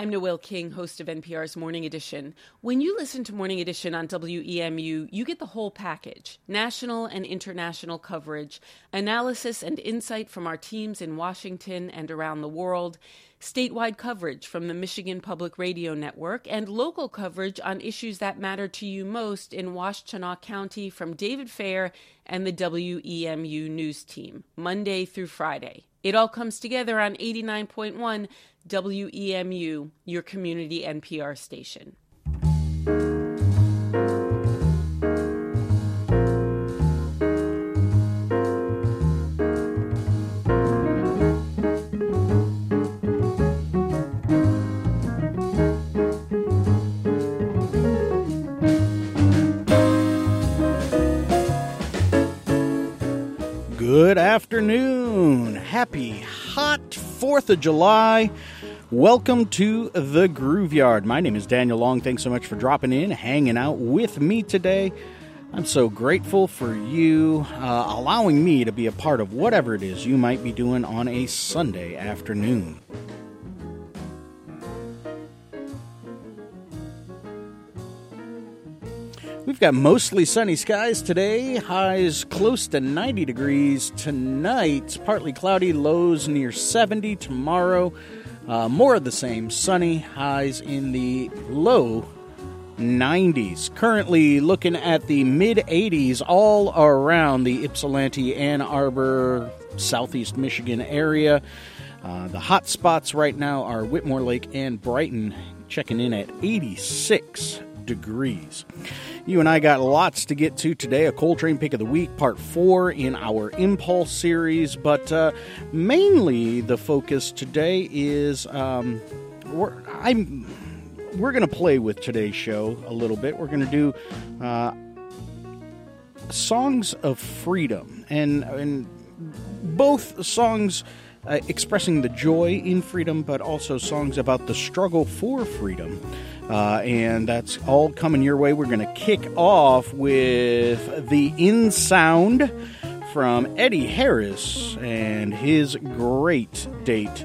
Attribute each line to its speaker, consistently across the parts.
Speaker 1: I'm Noel King, host of NPR's Morning Edition. When you listen to Morning Edition on WEMU, you get the whole package national and international coverage, analysis and insight from our teams in Washington and around the world, statewide coverage from the Michigan Public Radio Network, and local coverage on issues that matter to you most in Washtenaw County from David Fair and the WEMU news team, Monday through Friday. It all comes together on 89.1 WEMU, your community NPR station.
Speaker 2: Good afternoon. Happy hot 4th of July. Welcome to the Groove Yard. My name is Daniel Long. Thanks so much for dropping in, hanging out with me today. I'm so grateful for you uh, allowing me to be a part of whatever it is you might be doing on a Sunday afternoon. We've got mostly sunny skies today, highs close to 90 degrees tonight, partly cloudy, lows near 70 tomorrow. Uh, more of the same, sunny, highs in the low 90s. Currently looking at the mid 80s all around the Ypsilanti, Ann Arbor, southeast Michigan area. Uh, the hot spots right now are Whitmore Lake and Brighton, checking in at 86 degrees. You and I got lots to get to today. A Coltrane Pick of the Week, part four in our Impulse series, but uh, mainly the focus today is um, we're, I'm we're going to play with today's show a little bit. We're going to do uh, songs of freedom, and and both songs. Uh, expressing the joy in freedom, but also songs about the struggle for freedom. Uh, and that's all coming your way. We're going to kick off with the In Sound from Eddie Harris and his great date,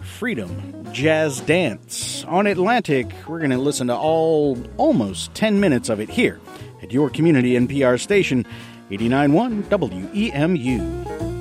Speaker 2: Freedom Jazz Dance. On Atlantic, we're going to listen to all almost 10 minutes of it here at your community NPR station, 89.1 WEMU.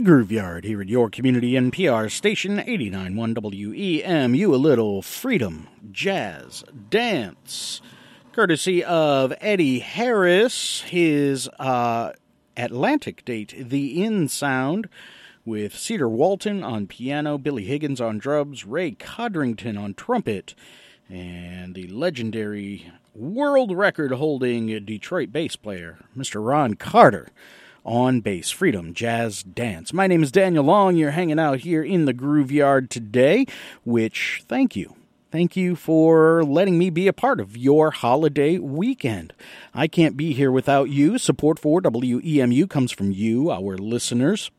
Speaker 2: The Groove Yard here at your community NPR station 89.1 WEMU. A little freedom, jazz, dance, courtesy of Eddie Harris. His uh, Atlantic date, The In Sound, with Cedar Walton on piano, Billy Higgins on drums, Ray Codrington on trumpet, and the legendary world record holding Detroit bass player, Mr. Ron Carter on bass, freedom, jazz, dance. My name is Daniel Long. You're hanging out here in the Groove Yard today, which thank you. Thank you for letting me be a part of your holiday weekend. I can't be here without you. Support for WEMU comes from you, our listeners.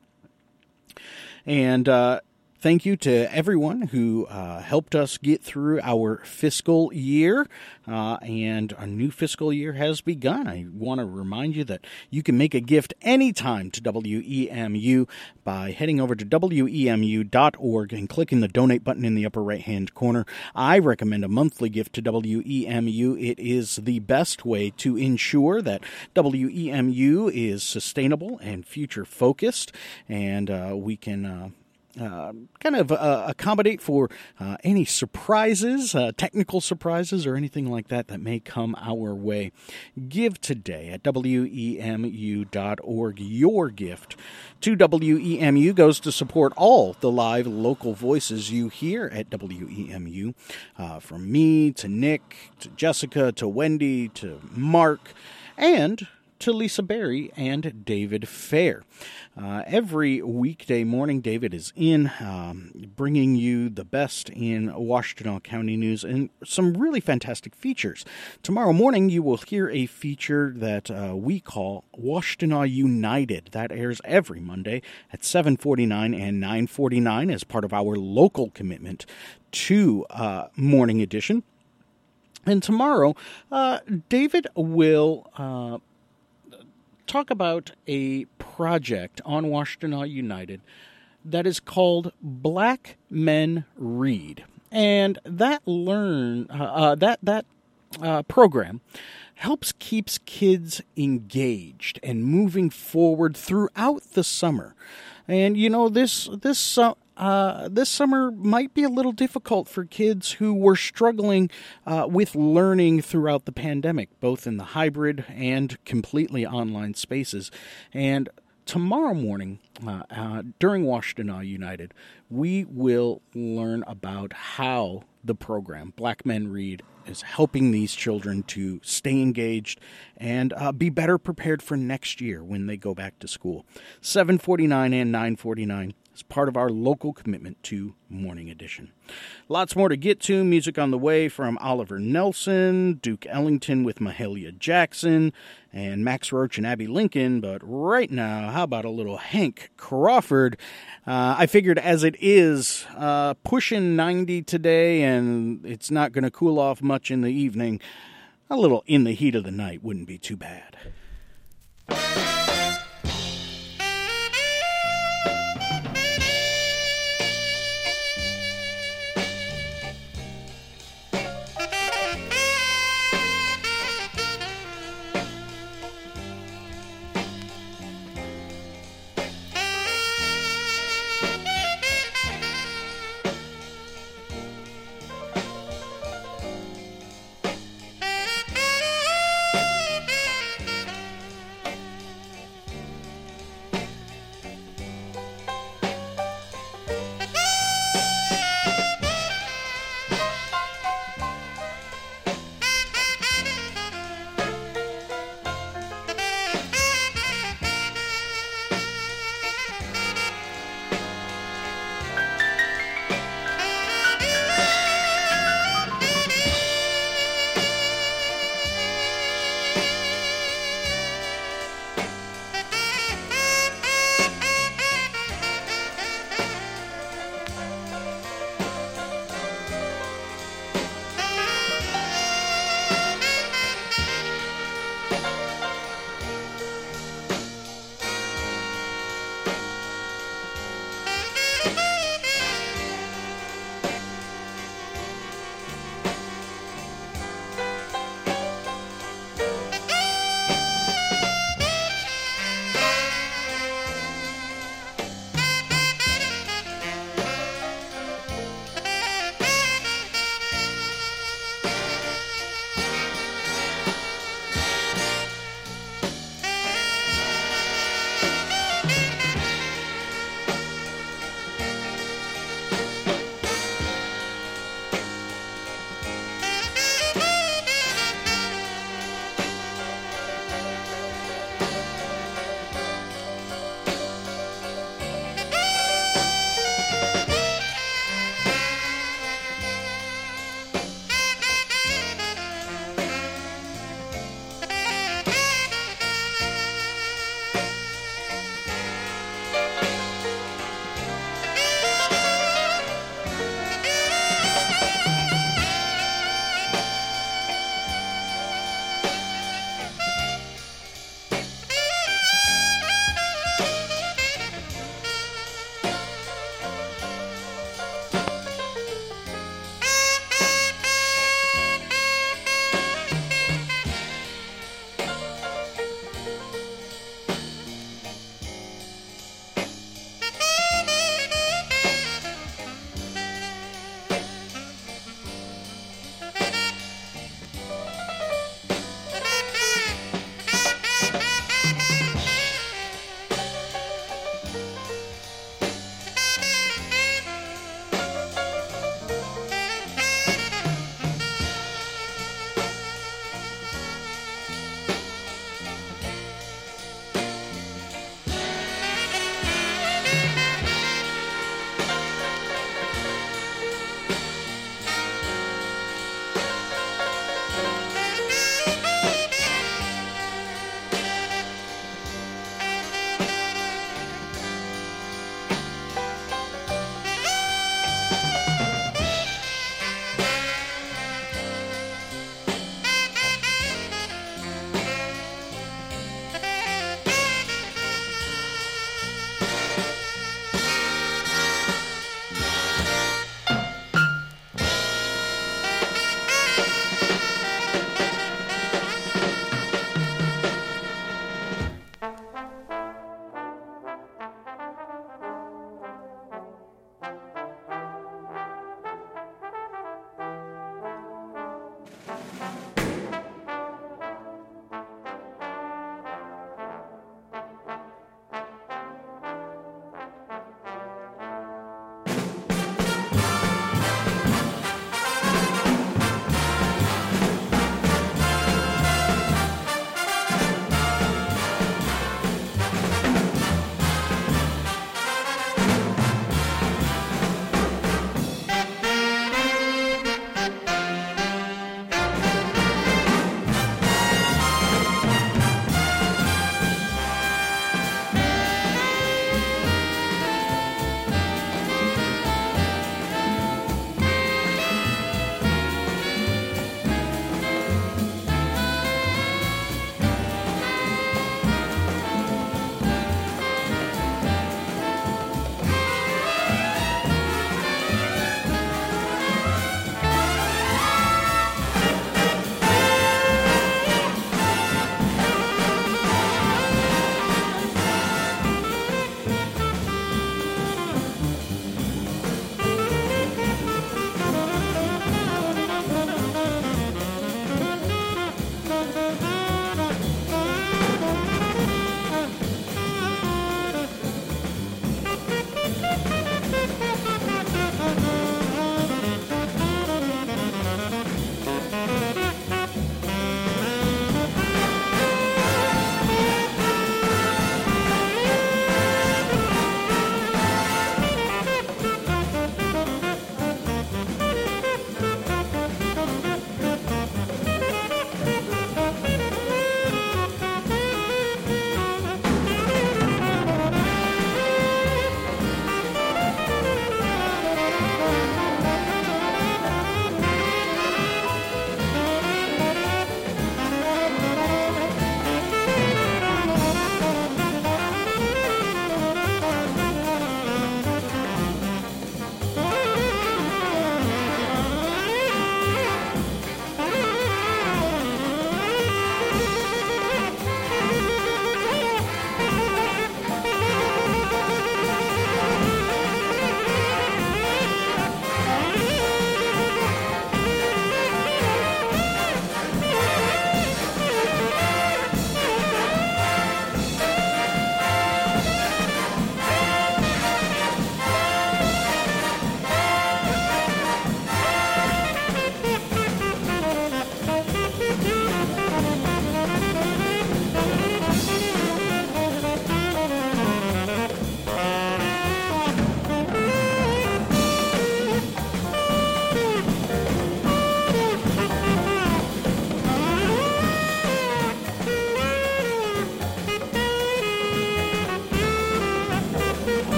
Speaker 2: And uh, Thank you to everyone who uh, helped us get through our fiscal year, uh, and a new fiscal year has begun. I want to remind you that you can make a gift anytime to WEMU by heading over to WEMU.org and clicking the donate button in the upper right hand corner. I recommend a monthly gift to WEMU. It is the best way to ensure that WEMU is sustainable and future focused, and uh, we can uh, kind of uh, accommodate for uh, any surprises, uh, technical surprises, or anything like that that may come our way. Give today at WEMU.org. Your gift to WEMU goes to support all the live local voices you hear at WEMU, uh, from me to Nick to Jessica to Wendy to Mark and to Lisa Berry and David Fair. Uh, every weekday morning, David is in um, bringing you the best in Washtenaw County news and some really fantastic features. Tomorrow morning, you will hear a feature that uh, we call Washtenaw United. That airs every Monday at 7:49 and 9:49 as part of our local commitment to uh, Morning Edition. And tomorrow, uh, David will uh, talk about a project on Washtenaw United that is called Black Men Read, and that learn uh, uh, that that uh, program helps keeps kids engaged and moving forward throughout the summer. And you know this this uh, uh, this summer might be a little difficult for kids who were struggling uh, with learning throughout the pandemic, both in the hybrid and completely online spaces. And tomorrow morning, uh, uh during Washtenaw United, we will learn about how the program, Black Men Read, is helping these children to stay engaged and uh, be better prepared for next year when they go back to school. 749 and 949 as part of our local commitment to Morning Edition. Lots more to get to. Music on the way from Oliver Nelson, Duke Ellington with Mahalia Jackson, and Max Roach and Abbey Lincoln. But right now, how about a little Hank Crawford? Uh, I figured as it is uh, pushing 90 today and it's not going to cool off much in the evening, a little in the heat of the night wouldn't be too bad.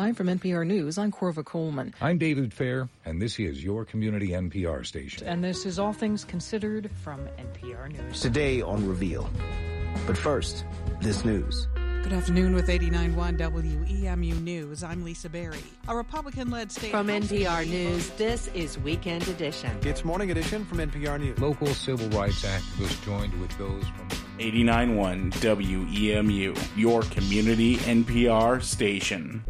Speaker 3: Live from NPR News, I'm Corva Coleman.
Speaker 4: I'm David Fair, and this is your community NPR station.
Speaker 3: And this is All Things Considered from NPR News.
Speaker 5: Today on Reveal. But first, this news.
Speaker 6: Good afternoon with 89.1 WEMU News. I'm Lisa Berry. A Republican-led state...
Speaker 7: From NPR News, this is Weekend Edition.
Speaker 8: It's Morning Edition from NPR News.
Speaker 4: Local civil rights activists joined with those from...
Speaker 9: 89.1 WEMU, your community NPR station.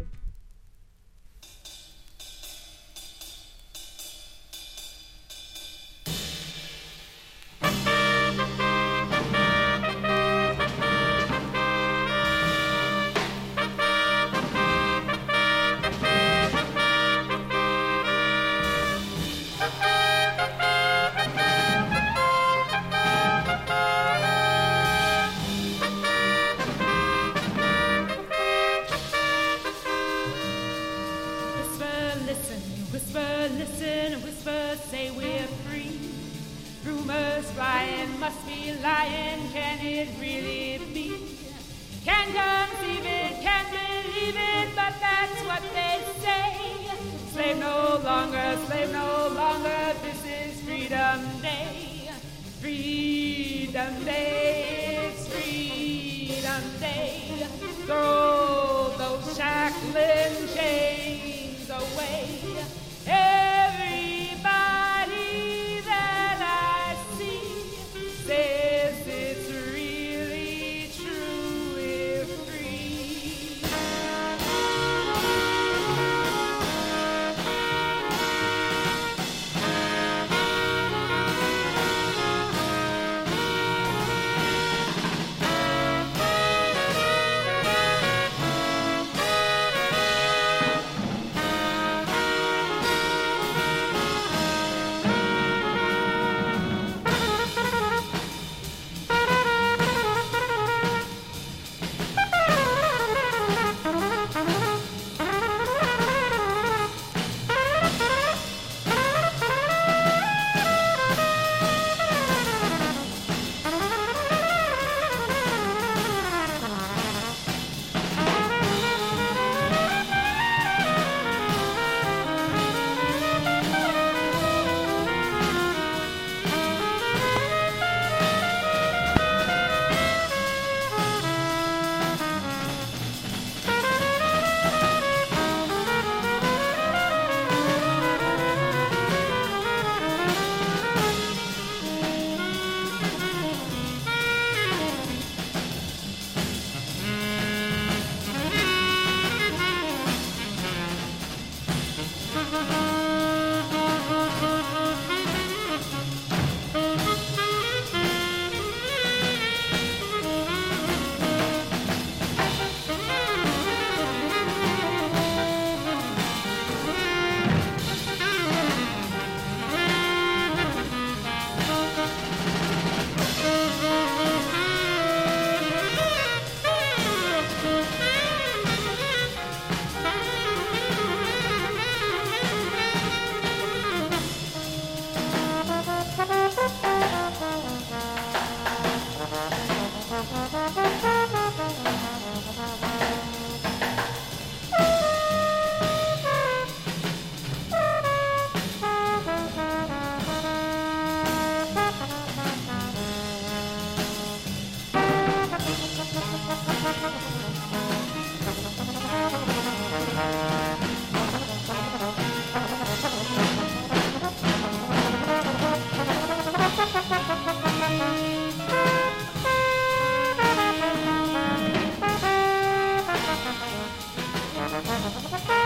Speaker 10: Ha ha ha ha!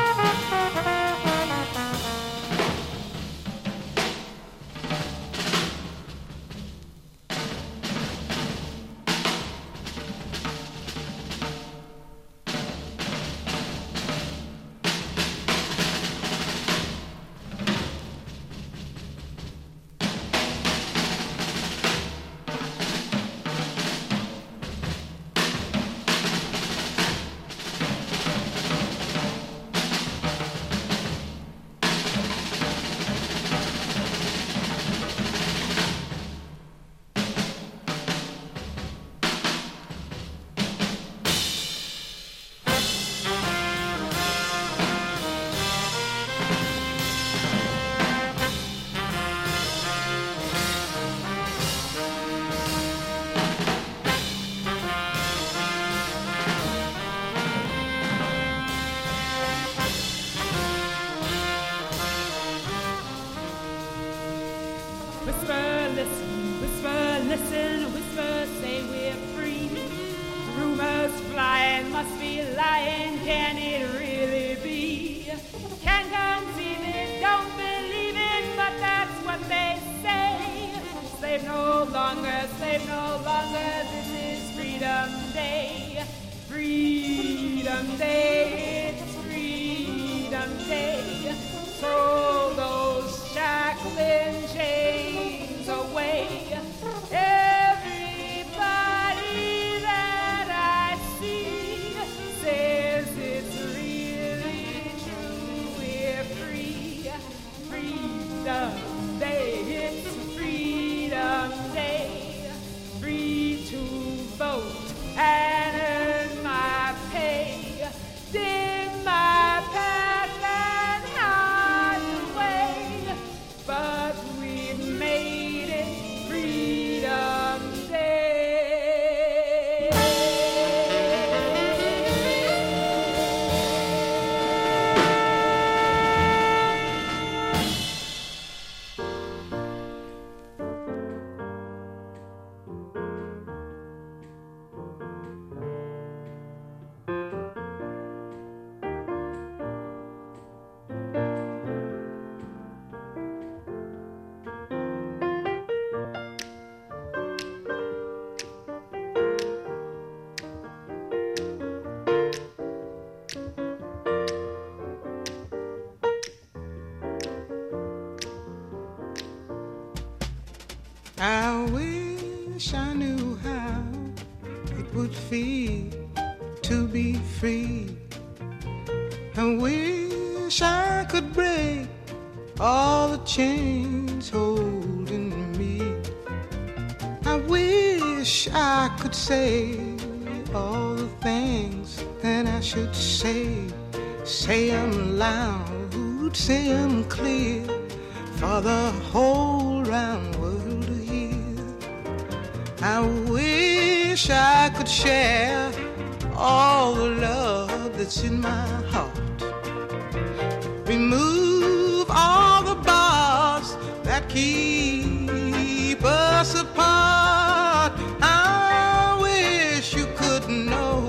Speaker 10: Us apart. I wish you could know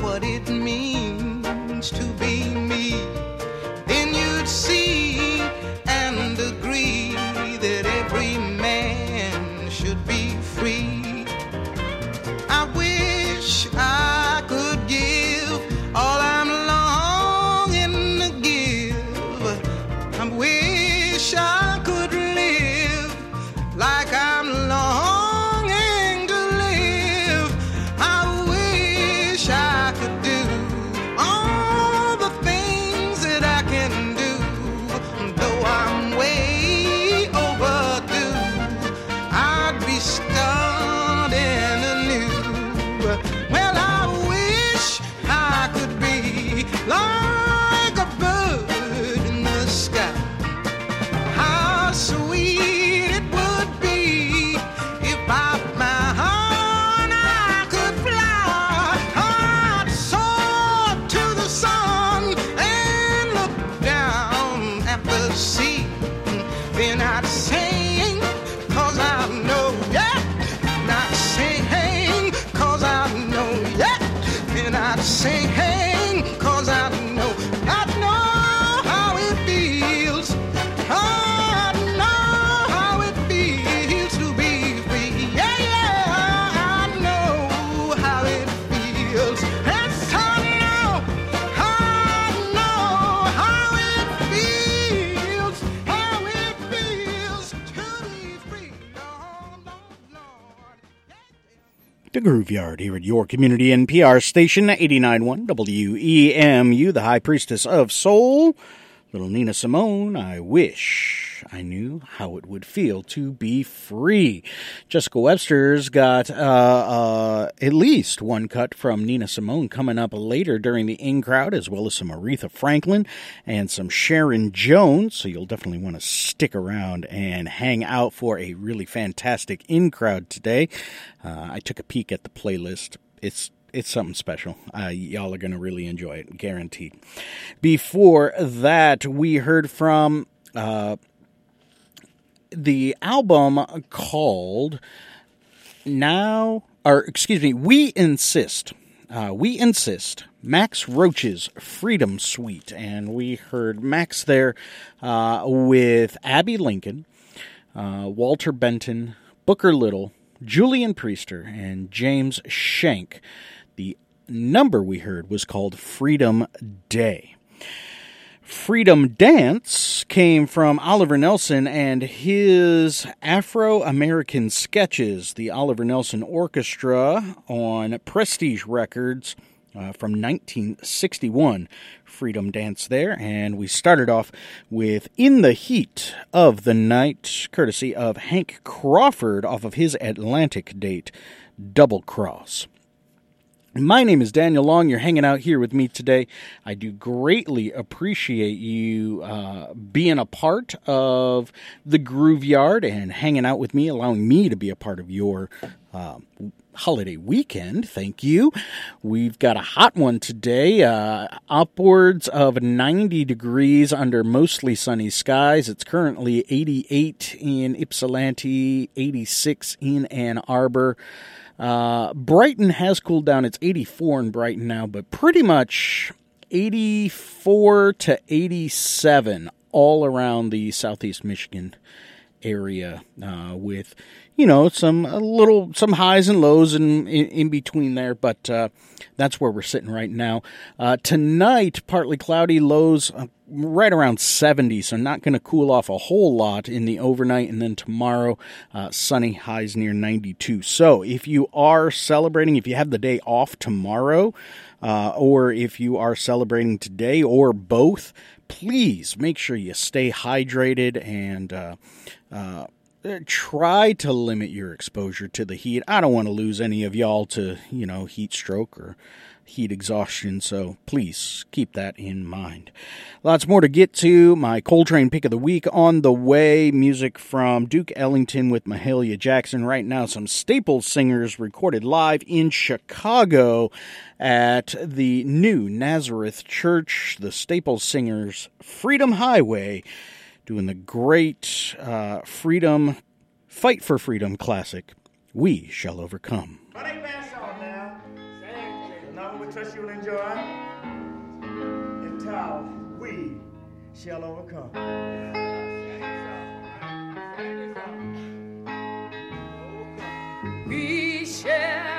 Speaker 10: what it means to
Speaker 2: Groove Yard here at your community NPR station, 89.1 WEMU, the High Priestess of Soul. Little Nina Simone, I wish I knew how it would feel to be free. Jessica Webster's got uh, uh, at least one cut from Nina Simone coming up later during the in crowd, as well as some Aretha Franklin and some Sharon Jones. So you'll definitely want to stick around and hang out for a really fantastic in crowd today. Uh, I took a peek at the playlist. It's it's something special. Uh, y'all are going to really enjoy it, guaranteed. Before that, we heard from uh, the album called Now, or excuse me, We Insist. Uh, we Insist, Max Roach's Freedom Suite. And we heard Max there uh, with Abbey Lincoln, uh, Walter Benton, Booker Little, Julian Priester, and James Schenck. The number we heard was called Freedom Day. Freedom Dance came from Oliver Nelson and his Afro American sketches, the Oliver Nelson Orchestra on Prestige Records uh, from 1961. Freedom Dance there, and we started off with In the Heat of the Night, courtesy of Hank Crawford off of his Atlantic date, Double Cross. My name is Daniel Long. You're hanging out here with me today. I do greatly appreciate you uh, being a part of the Groove Yard and hanging out with me, allowing me to be a part of your uh, holiday weekend. Thank you. We've got a hot one today, uh, upwards of 90 degrees under mostly sunny skies. It's currently 88 in Ypsilanti, 86 in Ann Arbor. Uh, Brighton has cooled down. It's 84 in Brighton now, but pretty much 84 to 87 all around the southeast Michigan area uh, with you know some a little some highs and lows in in, in between there but uh, that's where we're sitting right now. Uh, tonight partly cloudy lows uh, right around 70 so not going to cool off a whole lot in the overnight and then tomorrow uh, sunny highs near 92 so if you are celebrating if you have the day off tomorrow uh, or if you are celebrating today or both please make sure you stay hydrated and uh, Uh, try to limit your exposure to the heat. I don't want to lose any of y'all to, you know, heat stroke or heat exhaustion, so please keep that in mind. Lots more to get to. My Coltrane pick of the week on the way. Music from Duke Ellington with Mahalia Jackson. Right now, some Staples singers recorded live in Chicago at the new Nazareth Church. The Staples Singers Freedom Highway doing the great uh, freedom, fight for freedom classic, We Shall Overcome.
Speaker 11: trust you'll enjoy. Until we shall overcome.
Speaker 12: We shall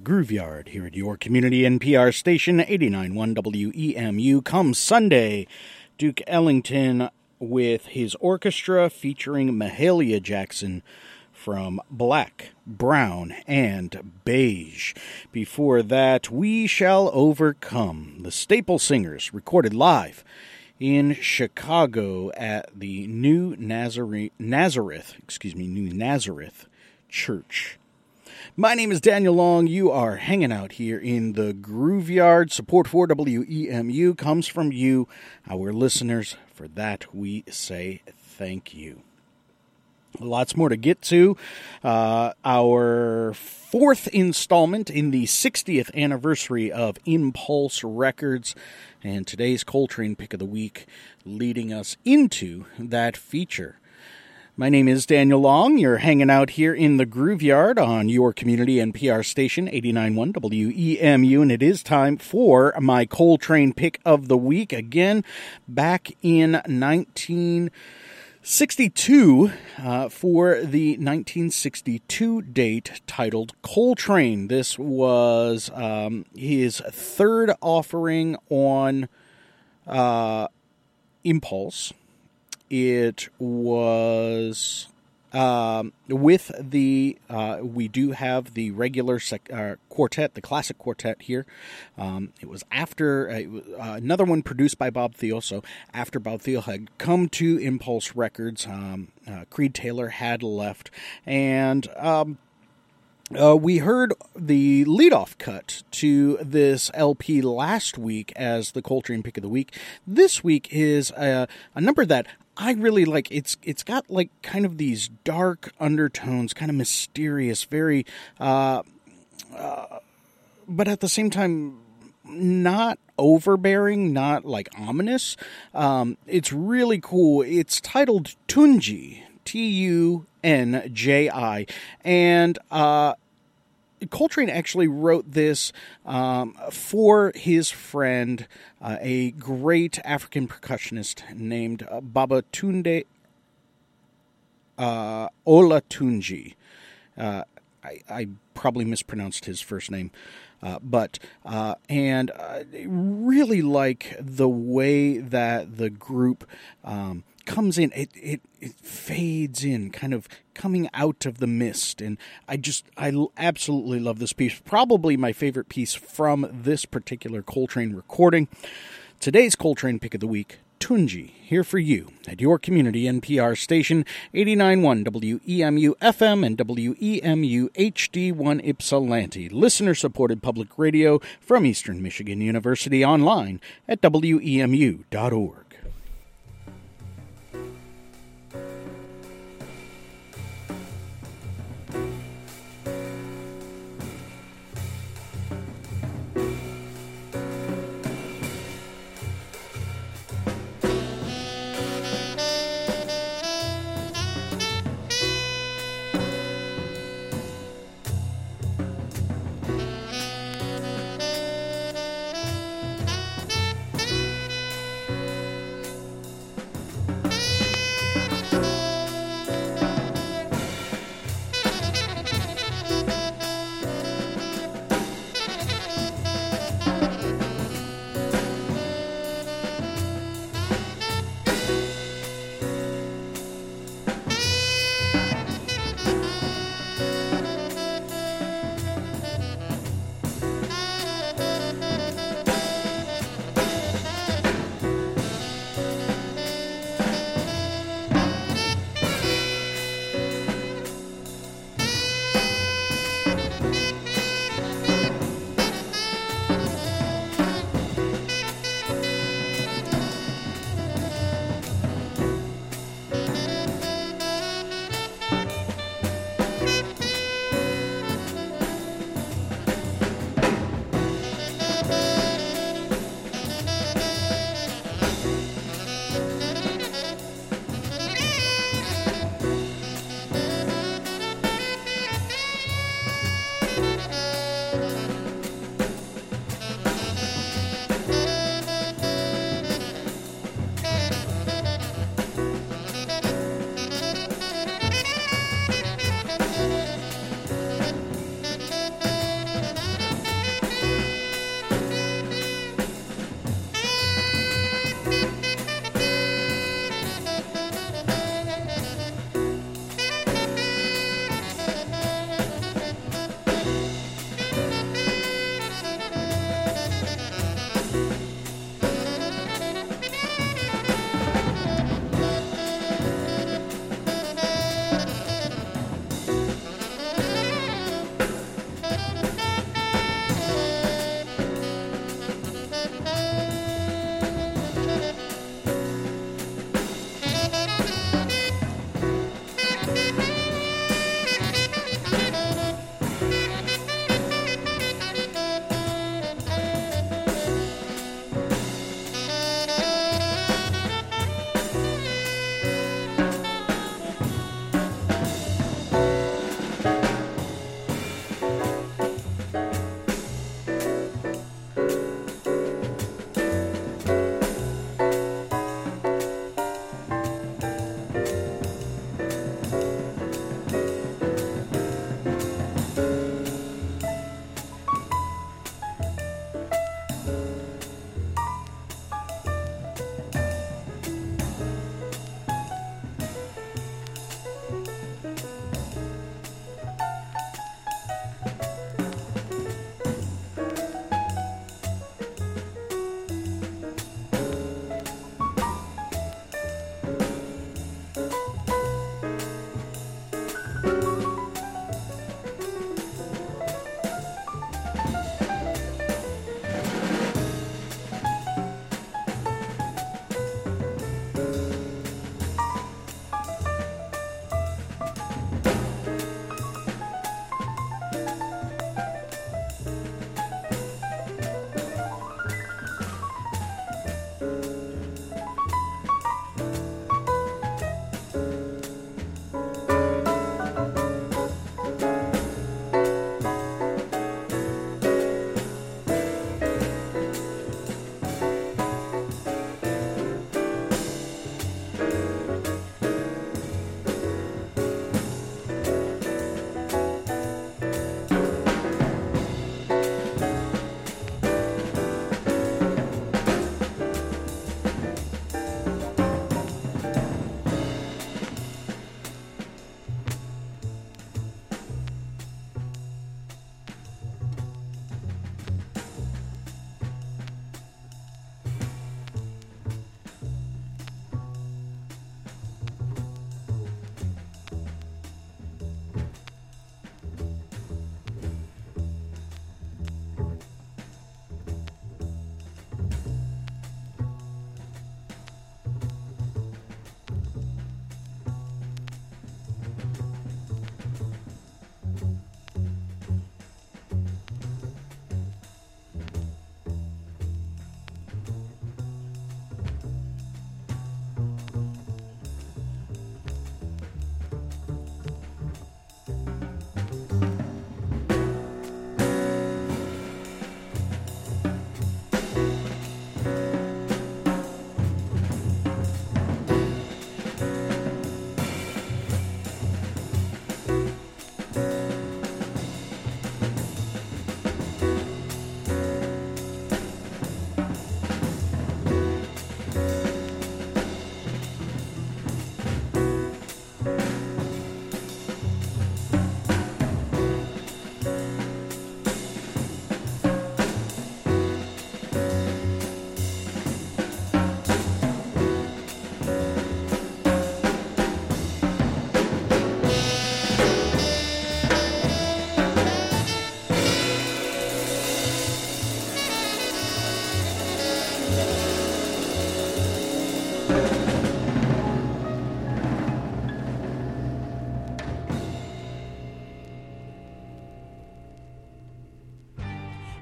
Speaker 2: The Groove Yard here at your community NPR station 89.1 WEMU comes Sunday. Duke Ellington with his orchestra featuring Mahalia Jackson from Black, Brown, and Beige. Before that, We Shall Overcome, the Staple Singers, recorded live in Chicago at the New Nazareth, excuse me, New Nazareth Church. My name is Daniel Long. You are hanging out here in the Groove Yard. Support for WEMU comes from you, our listeners. For that, we say thank you. Lots more to get to. Uh, our fourth installment in the 60th anniversary of Impulse Records, and today's Coltrane pick of the week leading us into that feature. My name is Daniel Long. You're hanging out here in the Groove Yard on your community NPR station, 89.1 WEMU, and it is time for my Coltrane pick of the week. Again, back in 1962 uh, for the 1962 date titled Coltrane. This was um, his third offering on uh, Impulse it was um, with the uh, we do have the regular sec- uh, quartet, the classic quartet here. Um, it was after uh, uh, another one produced by Bob Thiele. So after Bob Thiele had come to Impulse Records, um, uh, Creed Taylor had left, and um, uh, we heard the leadoff cut to this LP last week as the Coltrane pick of the week. This week is a, a number that I really like. It's it's got like kind of these dark undertones, kind of mysterious, very, uh, uh, but at the same time, not overbearing, not like ominous. Um, it's really cool. It's titled Tunji. T U N J I. And uh, Coltrane actually wrote this um, for his friend, uh, a great African percussionist named uh, Babatunde uh, Olatunji. Uh, I, I probably mispronounced his first name. Uh, but uh, and uh, really like the way that the group um, comes in. It, it it fades in, kind of coming out of the mist, and I just i absolutely love this piece. Probably my favorite piece from this particular Coltrane recording. Today's Coltrane pick of the week. Tunji, here for you at your community NPR station 89.1 WEMU FM and WEMU HD1 Ypsilanti, listener supported public radio from Eastern Michigan University online at WEMU.org.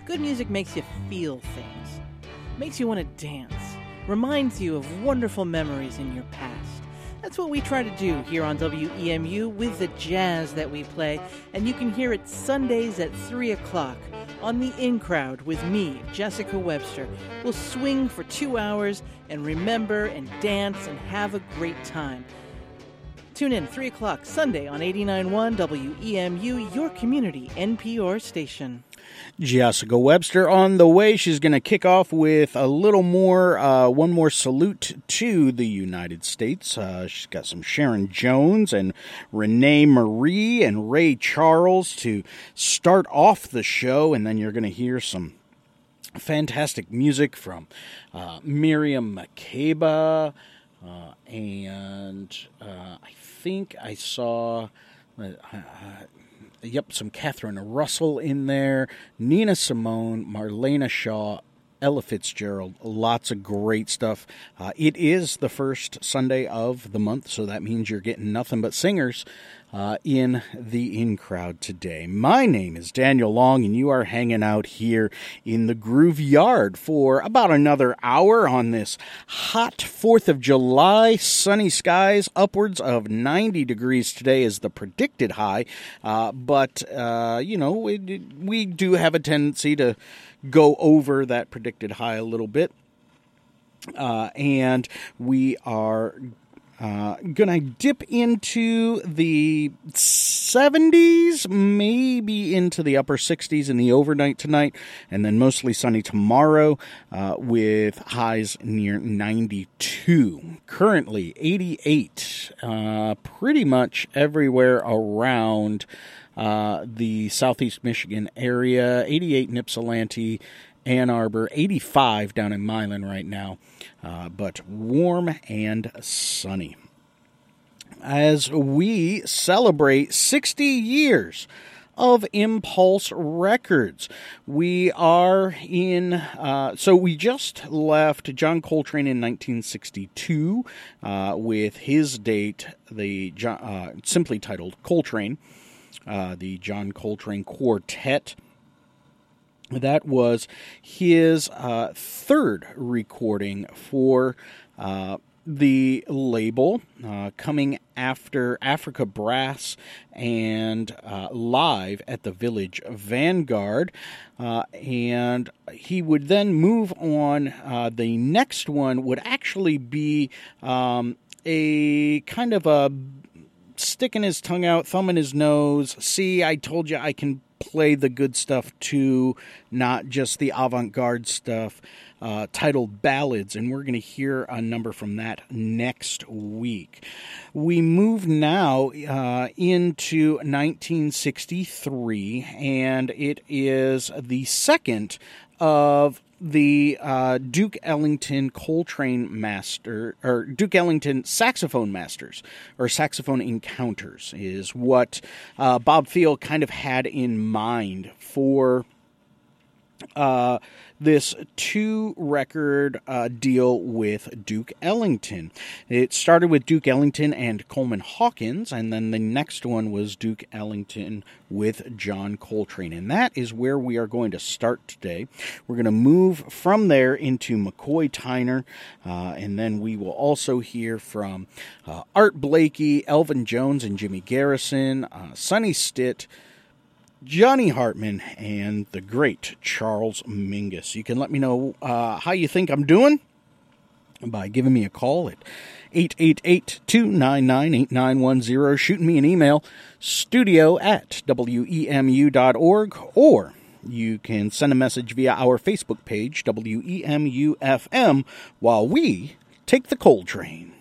Speaker 13: Good music makes you feel things, makes you want to dance, reminds you of wonderful memories in your past. That's what we try to do here on WEMU with the jazz that we play, and you can hear it Sundays at 3 o'clock on the In Crowd with me, Jessica Webster. We'll swing for two hours and remember and dance and have a great time. Tune in 3 o'clock Sunday on 89.1 WEMU, your community NPR station.
Speaker 2: Jessica Webster on the way. She's going to kick off with a little more, uh, one more salute to the United States. Uh, she's got some Sharon Jones and René Marie and Ray Charles to start off the show, and then you're going to hear some fantastic music from uh, Miriam Makeba, uh, and uh, I think I saw. Uh, yep, some Catherine Russell in there, Nina Simone, Marlena Shaw, Ella Fitzgerald, lots of great stuff. Uh, it is the first Sunday of the month, so that means you're getting nothing but singers uh, in the in crowd today. My name is Daniel Long, and you are hanging out here in the Groove Yard for about another hour on this hot 4th of July. Sunny skies, upwards of 90 degrees today is the predicted high, uh, but, uh, you know, we, we do have a tendency to go over that predicted high a little bit. Uh, and we are uh, gonna dip into the 70s, maybe into the upper 60s in the overnight tonight, and then mostly sunny tomorrow uh, with highs near 92. Currently 88, uh, pretty much everywhere around uh, the southeast Michigan area. 88 in Ypsilanti, Ann Arbor, 85 down in Milan right now, uh, but warm and sunny. As we celebrate 60 years of Impulse Records. We are in, uh, so we just left John Coltrane in 1962 uh, with his date, the uh, simply titled Coltrane, uh, the John Coltrane Quartet. That was his uh, third recording for uh, the label, uh, coming after Africa Brass and uh, live at the Village Vanguard. And he would then move on. The next one would actually be um, a kind of a sticking his tongue out, thumbing his nose. See, I told you I can play the good stuff too, not just the avant garde stuff. Uh, titled Ballads, and we're going to hear a number from that next week. We move now uh, into 1963, and it is the second of the uh, Duke Ellington Coltrane Master or Duke Ellington Saxophone Masters or Saxophone Encounters is what uh, Bob Thiele kind of had in mind for uh, this two record uh, deal with Duke Ellington. It started with Duke Ellington and Coleman Hawkins, and then the next one was Duke Ellington with John Coltrane. And that is where we are going to start today. We're going to move from there into McCoy Tyner, uh, and then we will also hear from uh, Art Blakey, Elvin Jones, and Jimmy Garrison, uh, Sonny Stitt. Johnny Hartman and the great Charles Mingus. You can let me know uh, how you think I'm doing by giving me a call at 888-299-8910, shooting me an email, studio at wemu.org, or you can send a message via our Facebook page, WEMU-FM, while we take the
Speaker 12: Coltrane.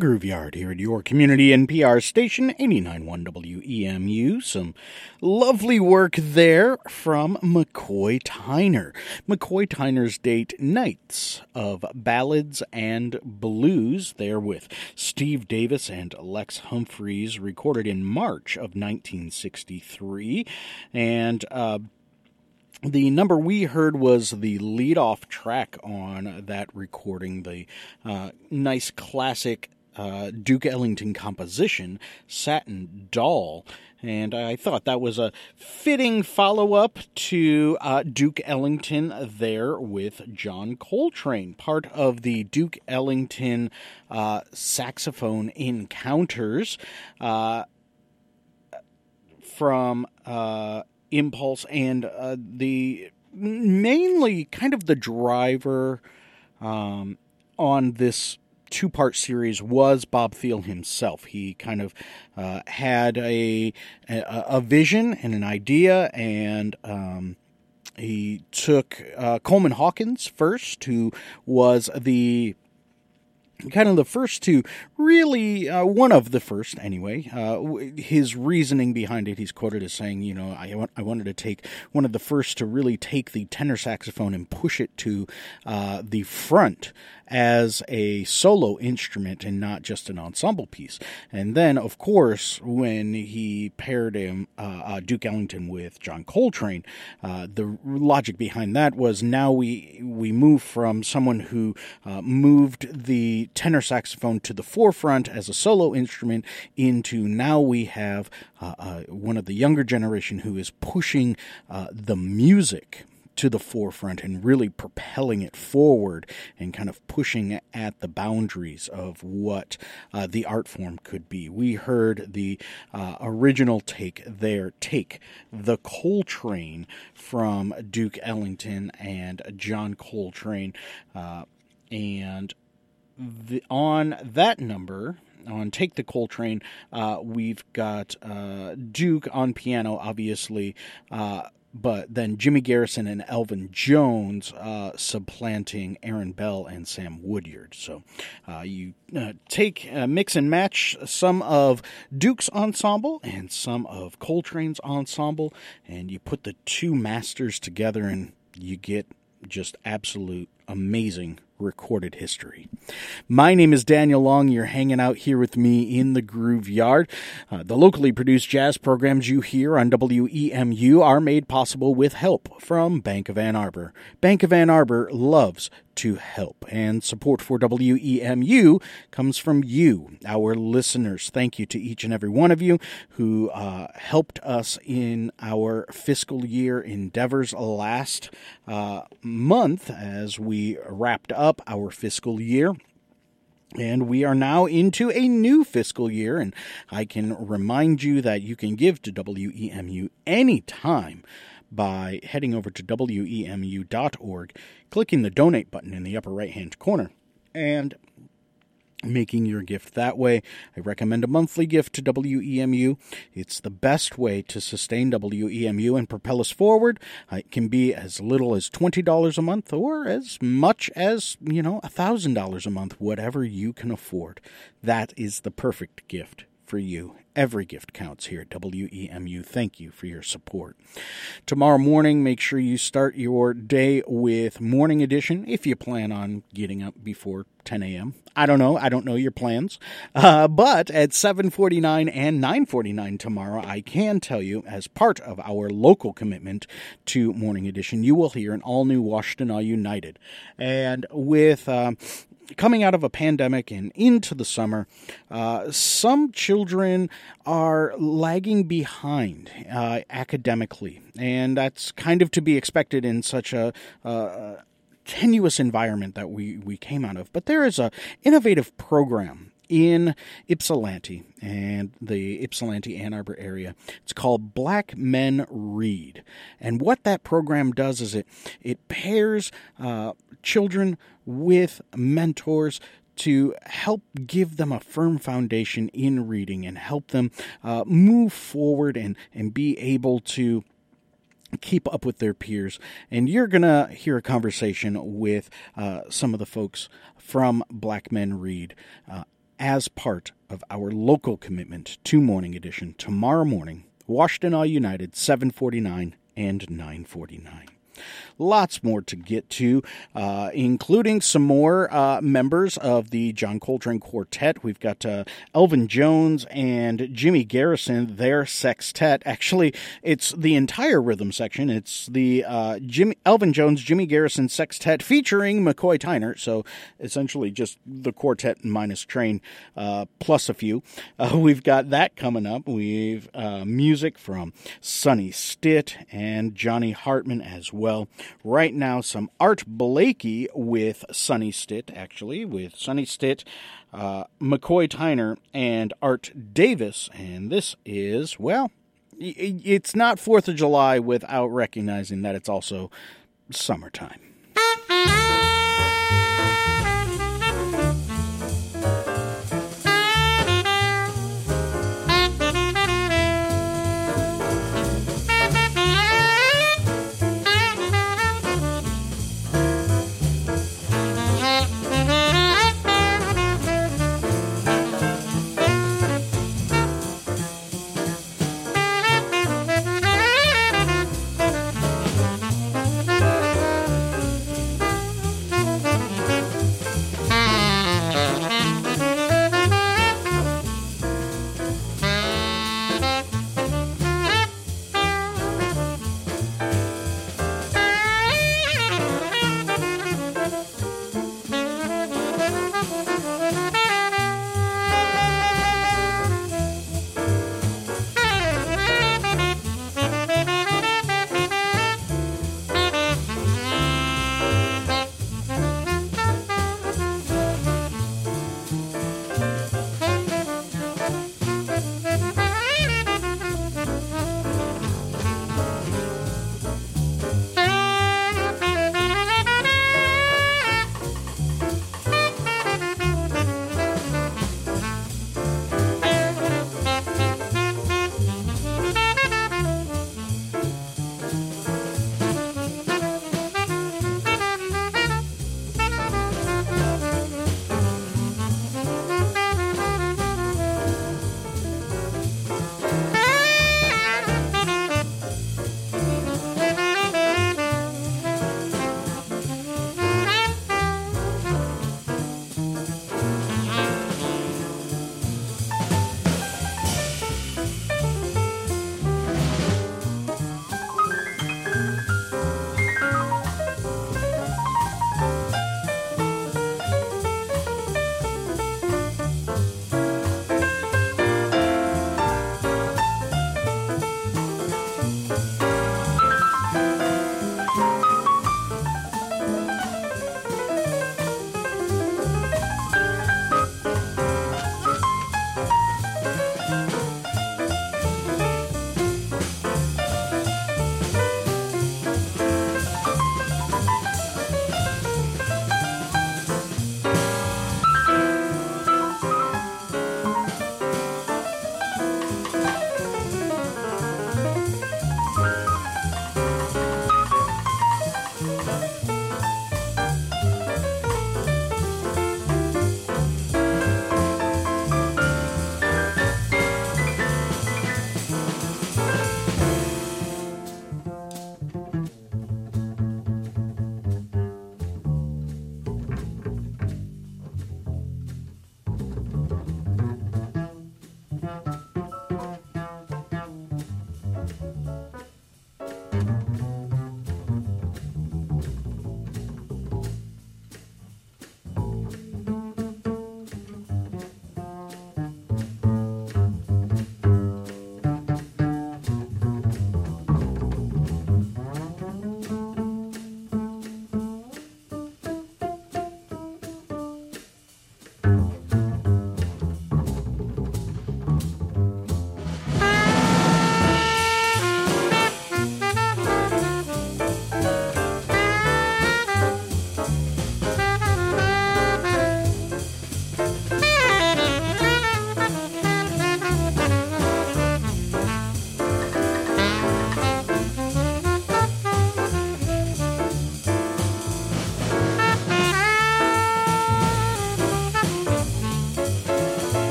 Speaker 2: The Groove Yard here at your community NPR station, 89.1 WEMU. Some lovely work there from McCoy Tyner. McCoy Tyner's date Nights of Ballads and Blues, there with Steve Davis and Lex Humphries, recorded in March of 1963. And, uh, the number we heard was the lead off track on that recording, the uh, nice classic uh, Duke Ellington composition, Satin Doll. And I thought that was a fitting follow up to uh, Duke Ellington there with John Coltrane, part of the Duke Ellington uh, saxophone encounters uh, from uh, Impulse and the mainly kind of the driver um, on this two part series was Bob Thiele himself. He kind of uh, had a, a, a vision and an idea, and um, he took uh, Coleman Hawkins first, who was the kind of the first to really uh, one of the first anyway uh, his reasoning behind it he's quoted as saying you know I, I wanted to take one of the first to really take the tenor saxophone and push it to uh, the front as a solo instrument and not just an ensemble piece. And then, of course, when he paired him, uh, uh, Duke Ellington with John Coltrane, uh, the logic behind that was now we we move from someone who uh, moved the tenor saxophone to the forefront as a solo instrument into now we have uh, uh, one of the younger generation who is pushing the music to the forefront and really propelling it forward and kind of pushing at the boundaries of what uh, the art form could be. We heard the uh, original take there, take the Coltrane from Duke Ellington and John Coltrane. Uh, and the, on that number, on Take the Coltrane, uh, we've got uh, Duke on piano, obviously. Uh, but then Jimmy Garrison and Elvin Jones uh, supplanting Aaron Bell and Sam Woodyard. So uh, you uh, take uh, mix and match some of Duke's ensemble and some of Coltrane's ensemble, and you put the two masters together, and you get just absolute amazing recorded history. My name is Daniel Long. You're hanging out here with me in the Groove Yard. Uh, the locally produced jazz programs you hear on WEMU are made possible with help from Bank of Ann Arbor. Bank of Ann Arbor loves to help. And support for WEMU comes from you, our listeners. Thank you to each and every one of you who uh, helped us in our fiscal year endeavors last uh, month as we wrapped up our fiscal year. And we are now into a new fiscal year, and I can remind you that you can give to WEMU anytime by heading over to WEMU.org, clicking the donate button in the upper right hand corner, and making your gift that way. I recommend a monthly gift to WEMU. It's the best way to sustain WEMU and propel us forward. Uh, it can be as little as $20 a month or as much as, you know, $1,000 a month, whatever you can afford. That is the perfect gift for you. Every gift counts here at WEMU. Thank you for your support. Tomorrow morning, make sure you start your day with Morning Edition if you plan on getting up before 10 a.m. I don't know. I don't know your plans. Uh, but at 7:49 and 9:49 tomorrow, I can tell you, as part of our local commitment to Morning Edition, you will hear an all-new Washtenaw United, and with. Uh, coming out of a pandemic and into the summer, uh, some children are lagging behind uh, academically, and that's kind of to be expected in such a. Uh, tenuous environment that we, we came out of. But there is a innovative program in Ypsilanti and the Ypsilanti Ann Arbor area. It's called Black Men Read, and what that program does is it it pairs uh, children with mentors to help give them a firm foundation in reading and help them uh, move forward and and be able to keep up with their peers. And you're going to hear a conversation with uh, some of the folks from Black Men Read. Uh, as part of our local commitment to Morning Edition tomorrow morning, Washtenaw United 749 and 949 lots more to get to, uh, including some more uh, members of the John Coltrane Quartet. We've got uh, Elvin Jones and Jimmy Garrison, their sextet. Actually, it's the entire rhythm section. It's the uh, Jimmy Elvin Jones, Jimmy Garrison sextet featuring McCoy Tyner. So essentially, just the quartet minus train uh, plus a few. Uh, we've got that coming up. We've music from Sonny Stitt and Johnny Hartman as well right now some Art Blakey with Sonny Stitt, actually, with Sonny Stitt, uh, McCoy Tyner, and Art Davis. And this is, well, it's not 4th of July without recognizing that it's also summertime.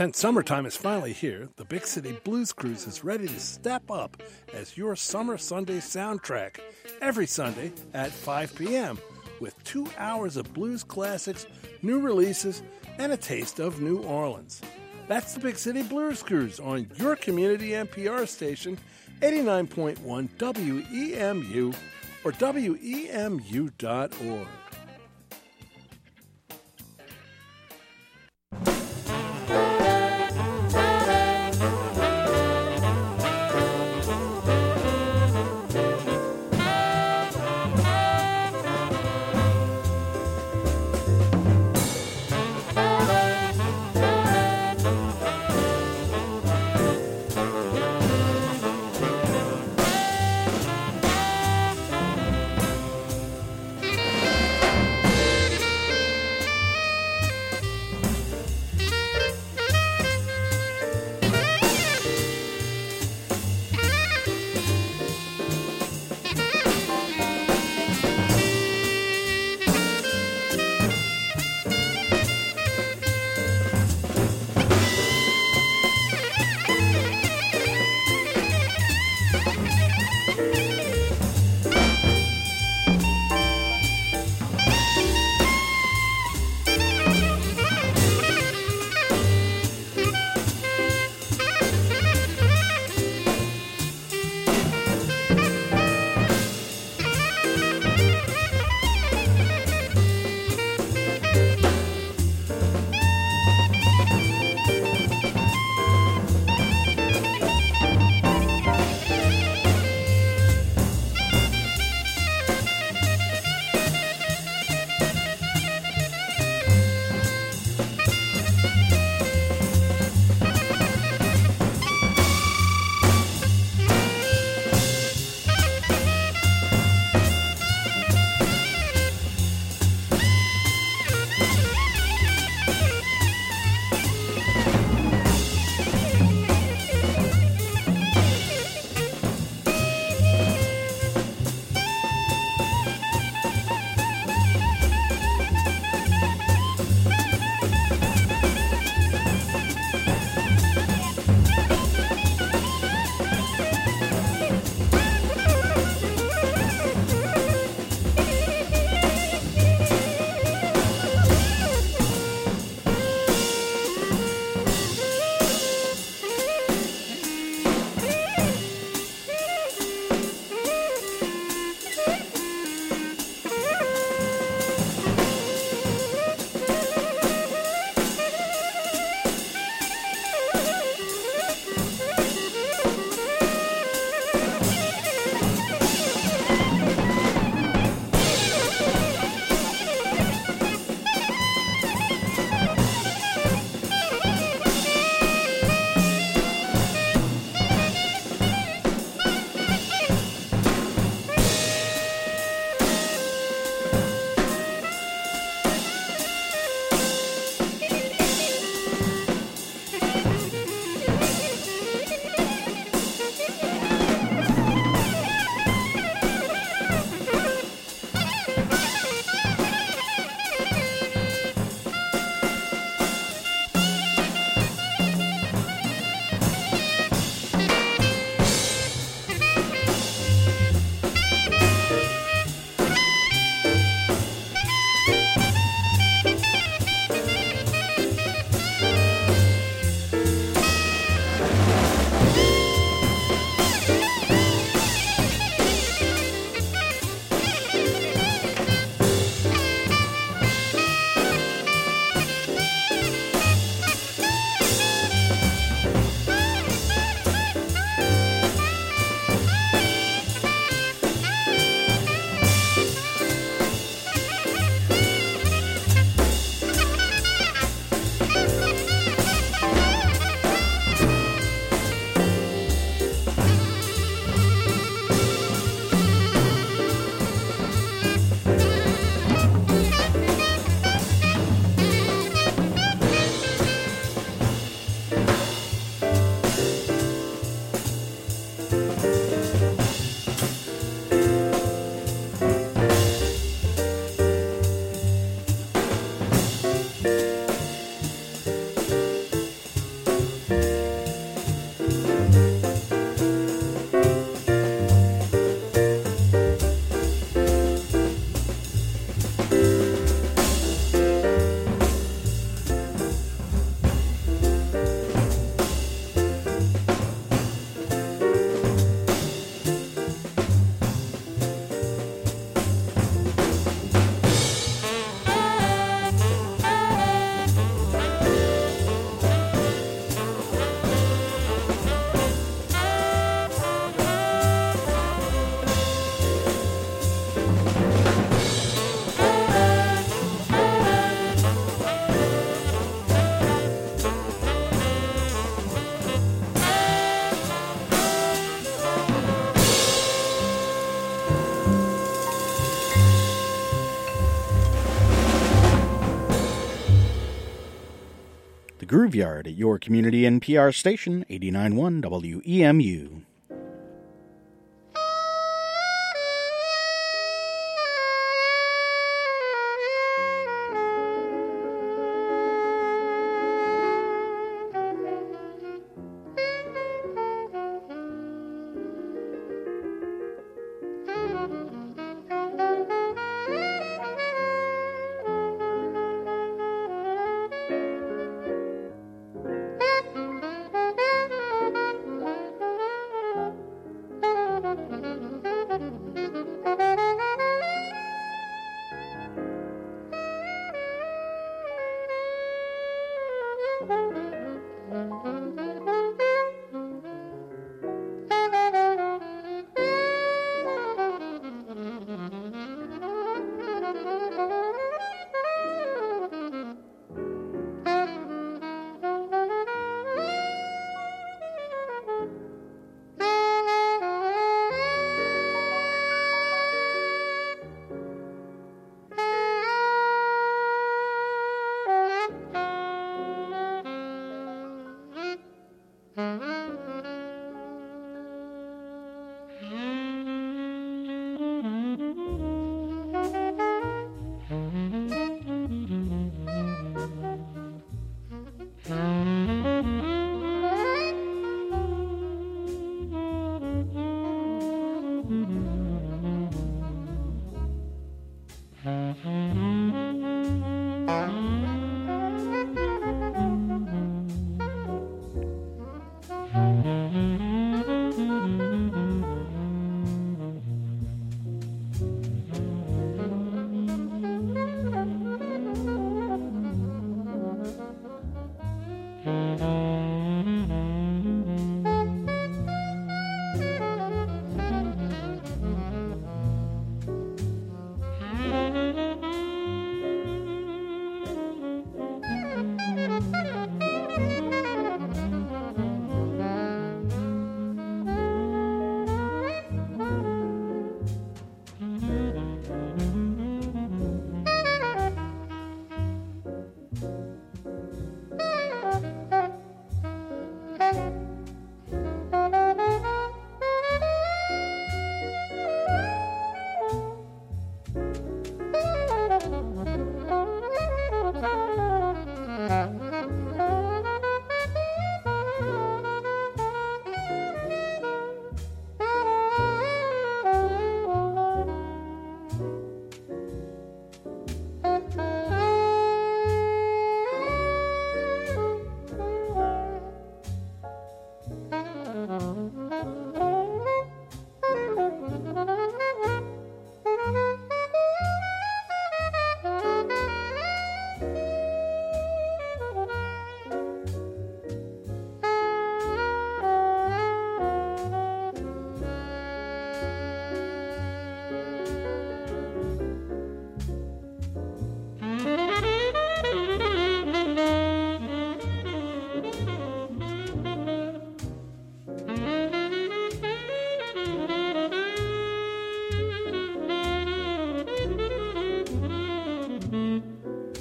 Speaker 14: Since summertime is finally here, the Big City Blues Cruise is ready to step up as your summer Sunday soundtrack every Sunday at 5 p.m. with two hours of blues classics, new releases, and a taste of New Orleans. That's the Big City Blues Cruise on your community NPR station, 89.1 WEMU or WEMU.org.
Speaker 2: The Groove Yard at your community NPR station, 89.1 WEMU.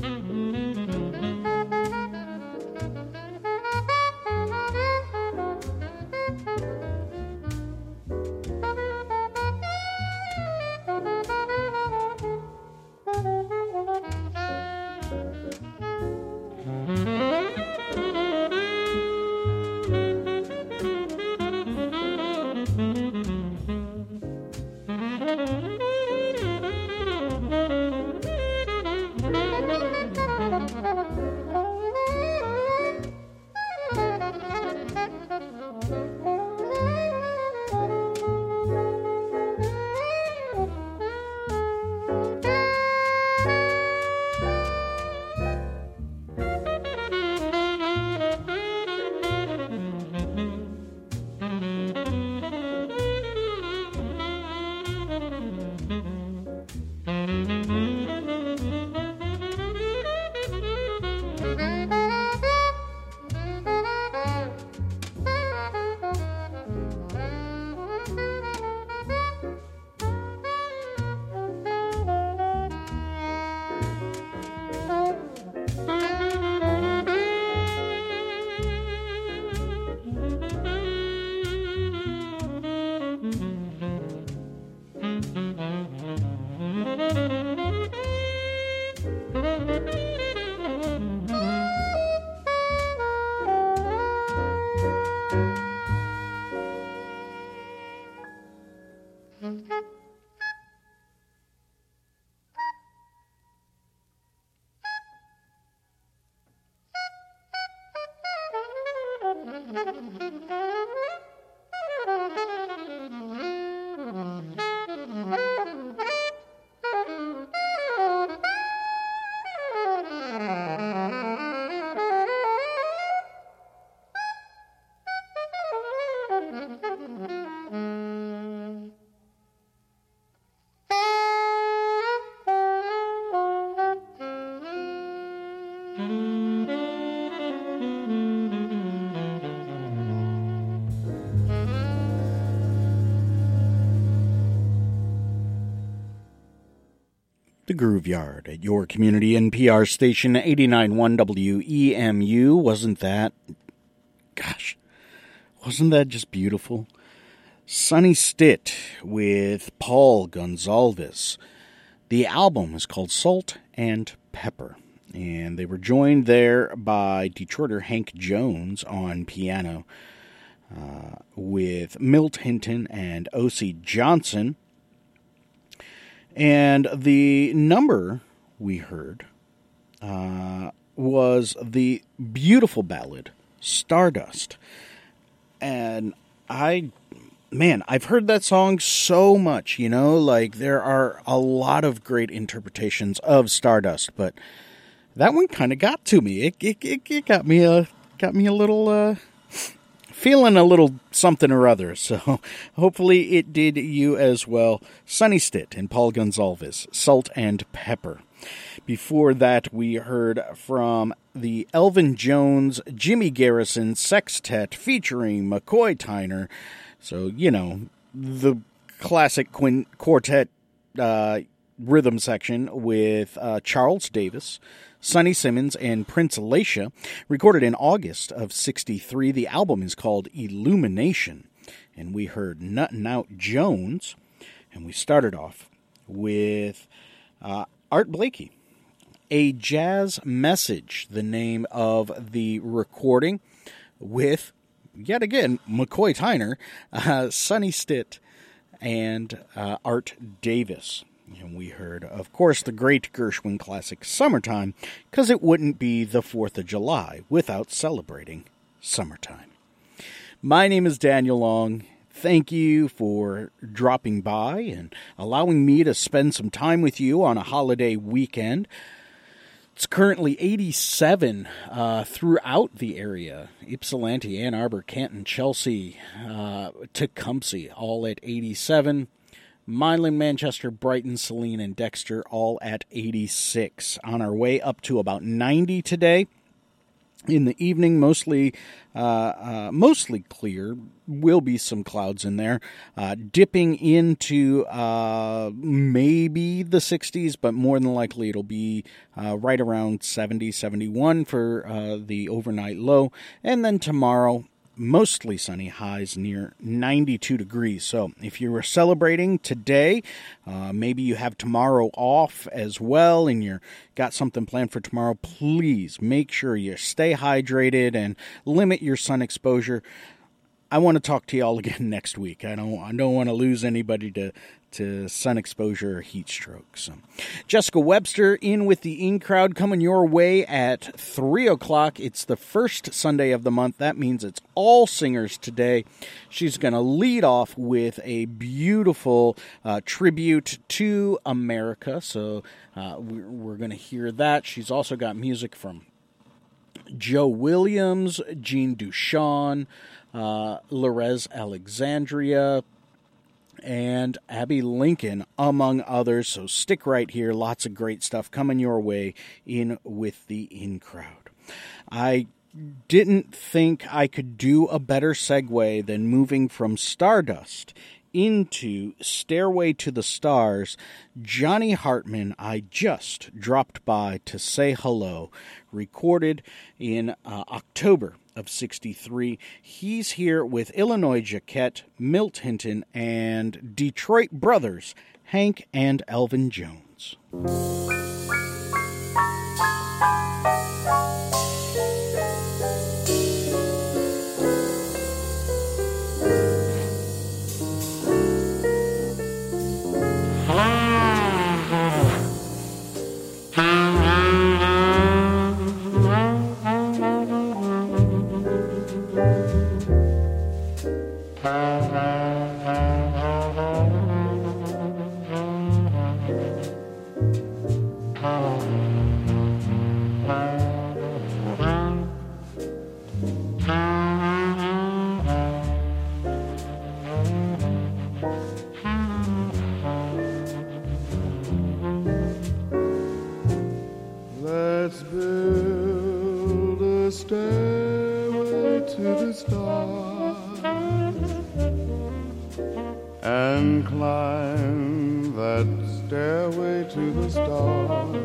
Speaker 2: Mm-hmm. The Groove Yard at your community NPR station 89.1 WEMU. Wasn't that, gosh, wasn't that just beautiful? Sonny Stitt with Paul Gonsalves. The album is called Salt and Pepper, and they were joined there by Detroiter Hank Jones on piano, uh, with Milt Hinton and Osie Johnson. And the number we heard uh, was the beautiful ballad Stardust. And I, man, I've heard that song so much, you know, like there are a lot of great interpretations of Stardust, but that one kind of got to me. It, it, it, got me a, got me a little, uh, feeling a little something or other. So hopefully it did you as well. Sonny Stitt and Paul Gonsalves, Salt and Pepper. Before that, we heard from the Elvin Jones Jimmy Garrison Sextet featuring McCoy Tyner. So, you know, the classic quin- quartet uh, rhythm section with uh, Charles Davis, Sonny Simmons, and Prince Lasha, recorded in August of 63. The album is called Illumination. And we heard Nuttin' Out Jones, and we started off with uh, Art Blakey. A Jazz Message, the name of the recording, with, yet again, McCoy Tyner, uh, Sonny Stitt, and uh, Art Davis. And we heard, of course, the great Gershwin classic Summertime, because it wouldn't be the 4th of July without celebrating summertime. My name is Daniel Long. Thank you for dropping by and allowing me to spend some time with you on a holiday weekend. It's currently 87 uh, throughout the area Ypsilanti, Ann Arbor, Canton, Chelsea, uh, Tecumseh, all at 87. Milan, Manchester, Brighton, Saline, and Dexter, all at 86. On our way up to about 90 today. In the evening, mostly uh, uh, mostly clear. Will be some clouds in there, uh, dipping into uh, maybe the 60s, but more than likely it'll be uh, right around 70, 71 for uh, the overnight low. And then tomorrow, mostly sunny, highs near 92 degrees. So if you were celebrating today, uh, maybe you have tomorrow off as well and you're got something planned for tomorrow, please make sure you stay hydrated and limit your sun exposure. I want to talk to y'all again next week. I don't I don't want to lose anybody to to sun exposure or heat stroke. So, Jessica Webster in with the in crowd coming your way at three o'clock. It's the first Sunday of the month. That means it's all singers today. She's going to lead off with a beautiful uh, tribute to America. So uh, we're, going to hear that. She's also got music from Joe Williams, Jean DuShon, uh, Lorez Alexandria, and Abbey Lincoln, among others. So stick right here. Lots of great stuff coming your way in with the in crowd. I didn't think I could do a better segue than moving from Stardust into Stairway to the Stars. Johnny Hartman, I just dropped by to say hello, recorded in uh, October of 63. He's here with Illinois Jacquet, Milt Hinton, and Detroit brothers, Hank and Elvin Jones.
Speaker 15: stairway to the stars and climb that stairway to the stars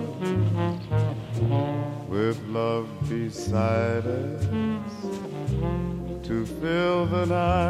Speaker 15: with love beside us to fill the night.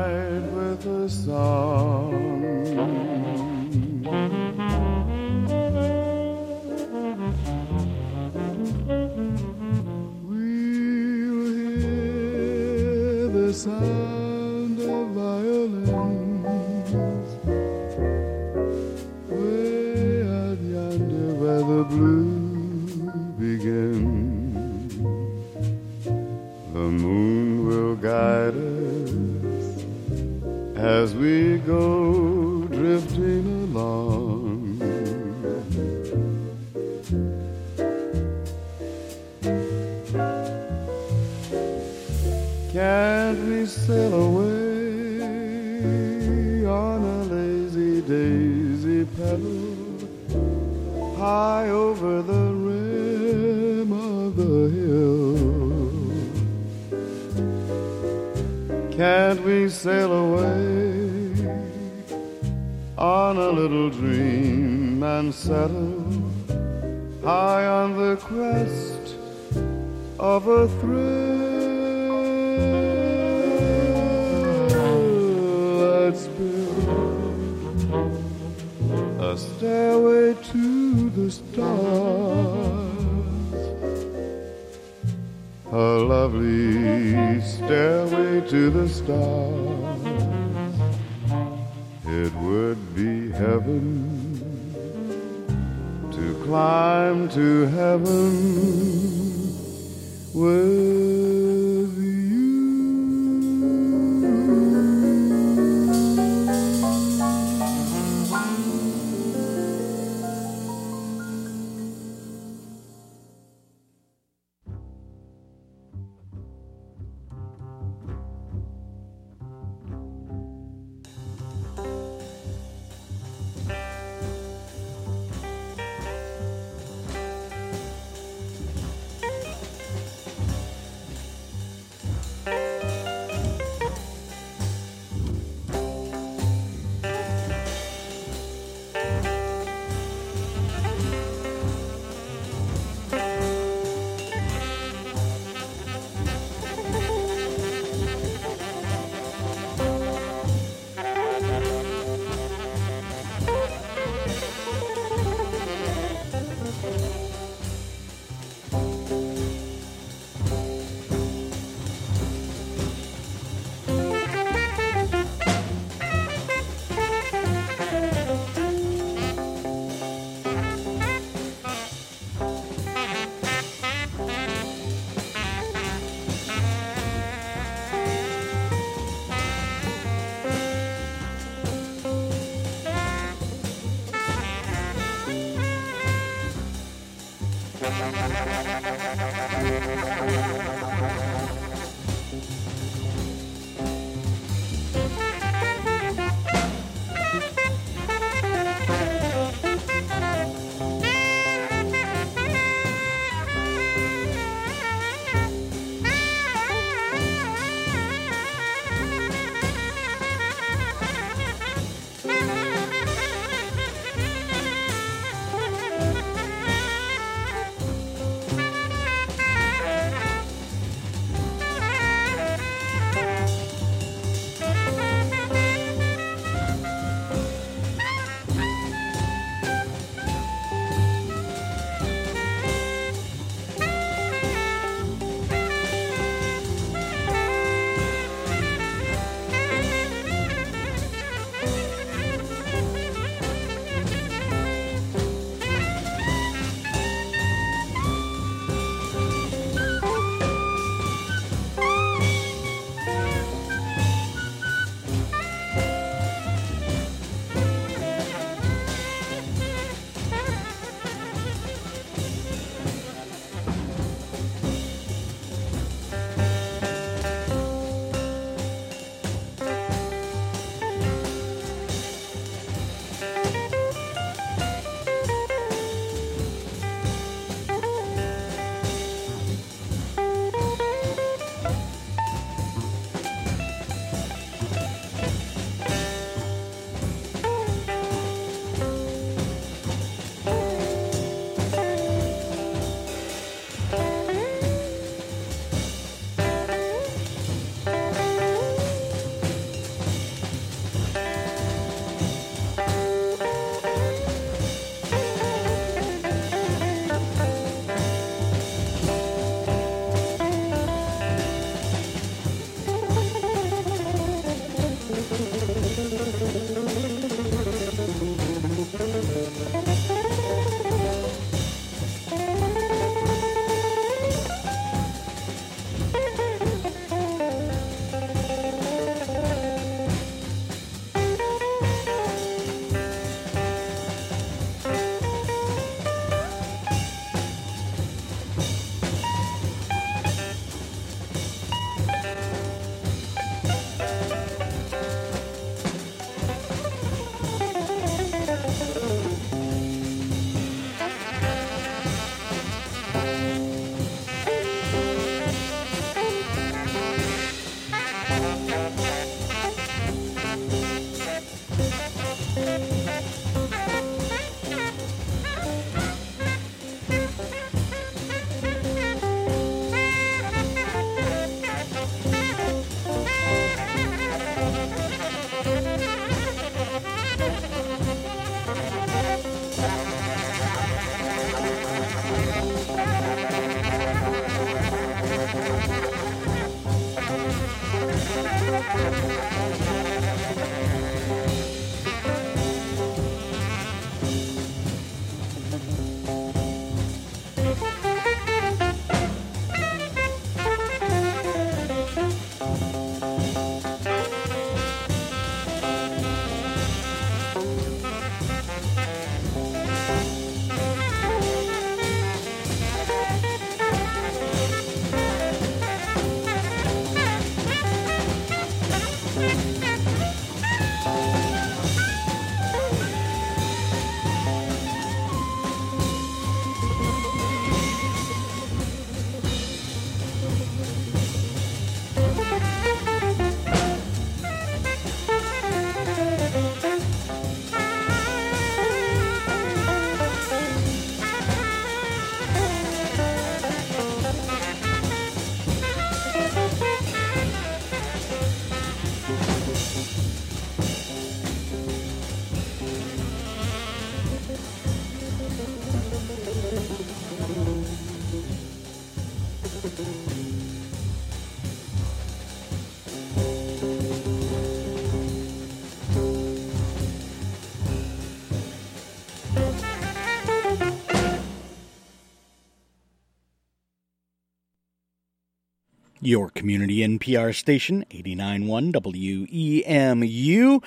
Speaker 2: Your community NPR station, 89.1 WEMU.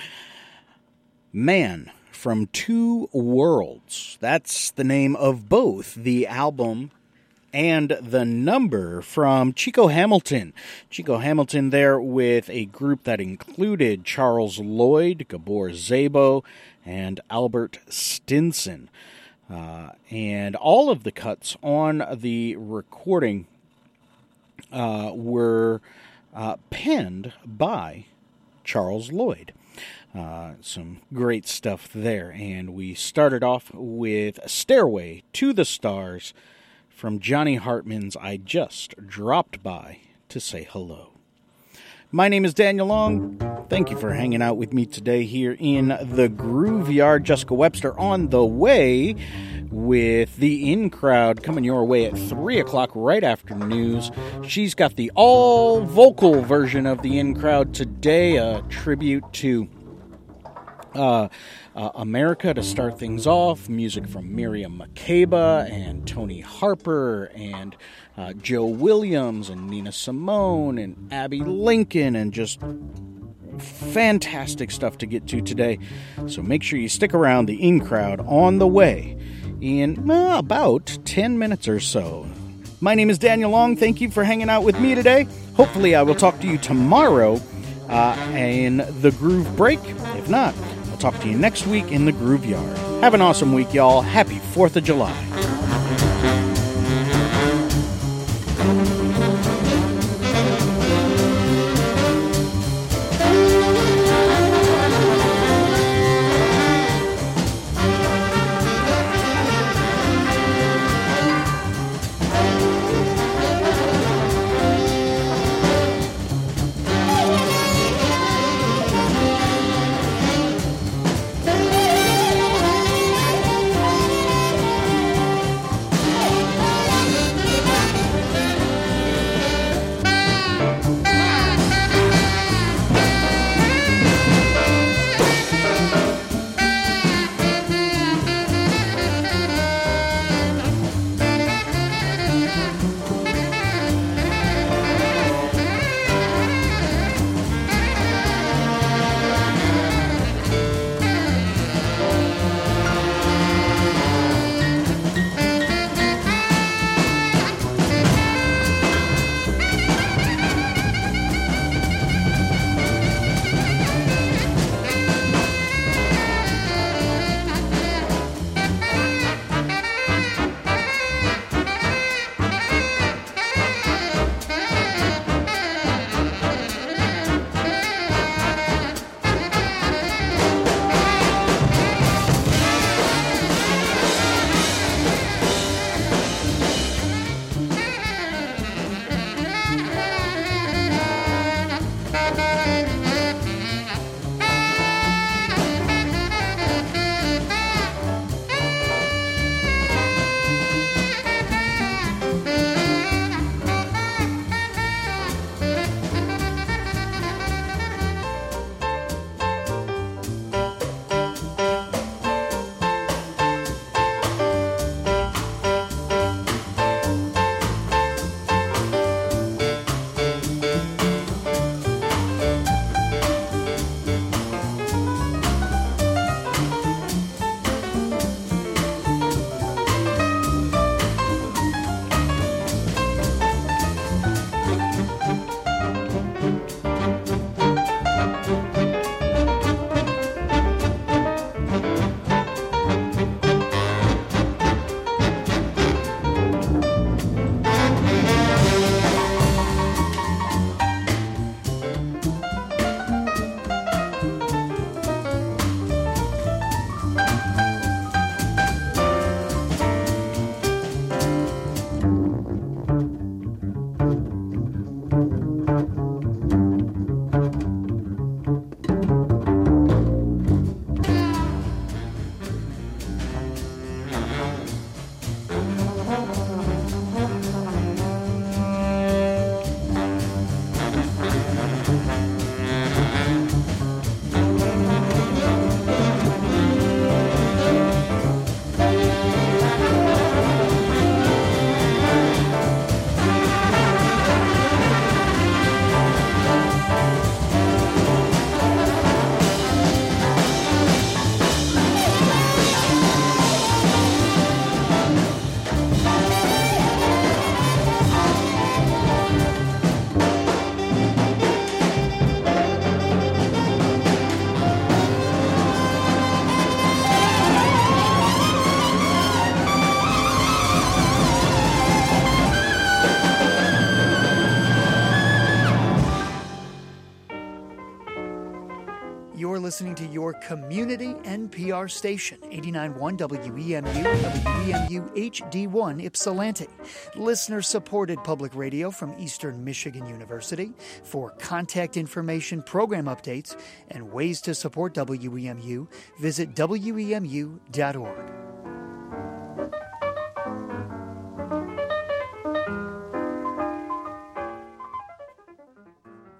Speaker 2: Man from Two Worlds. That's the name of both the album and the number from Chico Hamilton. Chico Hamilton there with a group that included Charles Lloyd, Gabor Szabo, and Albert Stinson. Uh, and all of the cuts on the recording uh, were uh, penned by Charles Lloyd. Uh, some great stuff there. And we started off with Stairway to the Stars from Johnny Hartman's I Just Dropped By to Say Hello. My name is Daniel Long. Thank you for hanging out with me today here in the Groove Yard. Jessica Webster on the way with the in crowd coming your way at 3 o'clock right after news. She's got the all vocal version of the in crowd today, a tribute to uh, uh, America to start things off. Music from Miriam Makeba and Tony Harper and uh, Joe Williams and Nina Simone and Abbey Lincoln and just fantastic stuff to get to today. So make sure you stick around the in crowd on the way in uh, about 10 minutes or so. My name is Daniel Long. Thank you for hanging out with me today. Hopefully, I will talk to you tomorrow uh, in the Groove Break. If not, I'll talk to you next week in the Groove Yard. Have an awesome week, y'all. Happy 4th of July.
Speaker 16: Listening to your community NPR station, 89.1 WEMU, WEMU HD1 Ypsilanti. Listener supported public radio from Eastern Michigan University. For contact information, program updates, and ways to support WEMU, visit WEMU.org.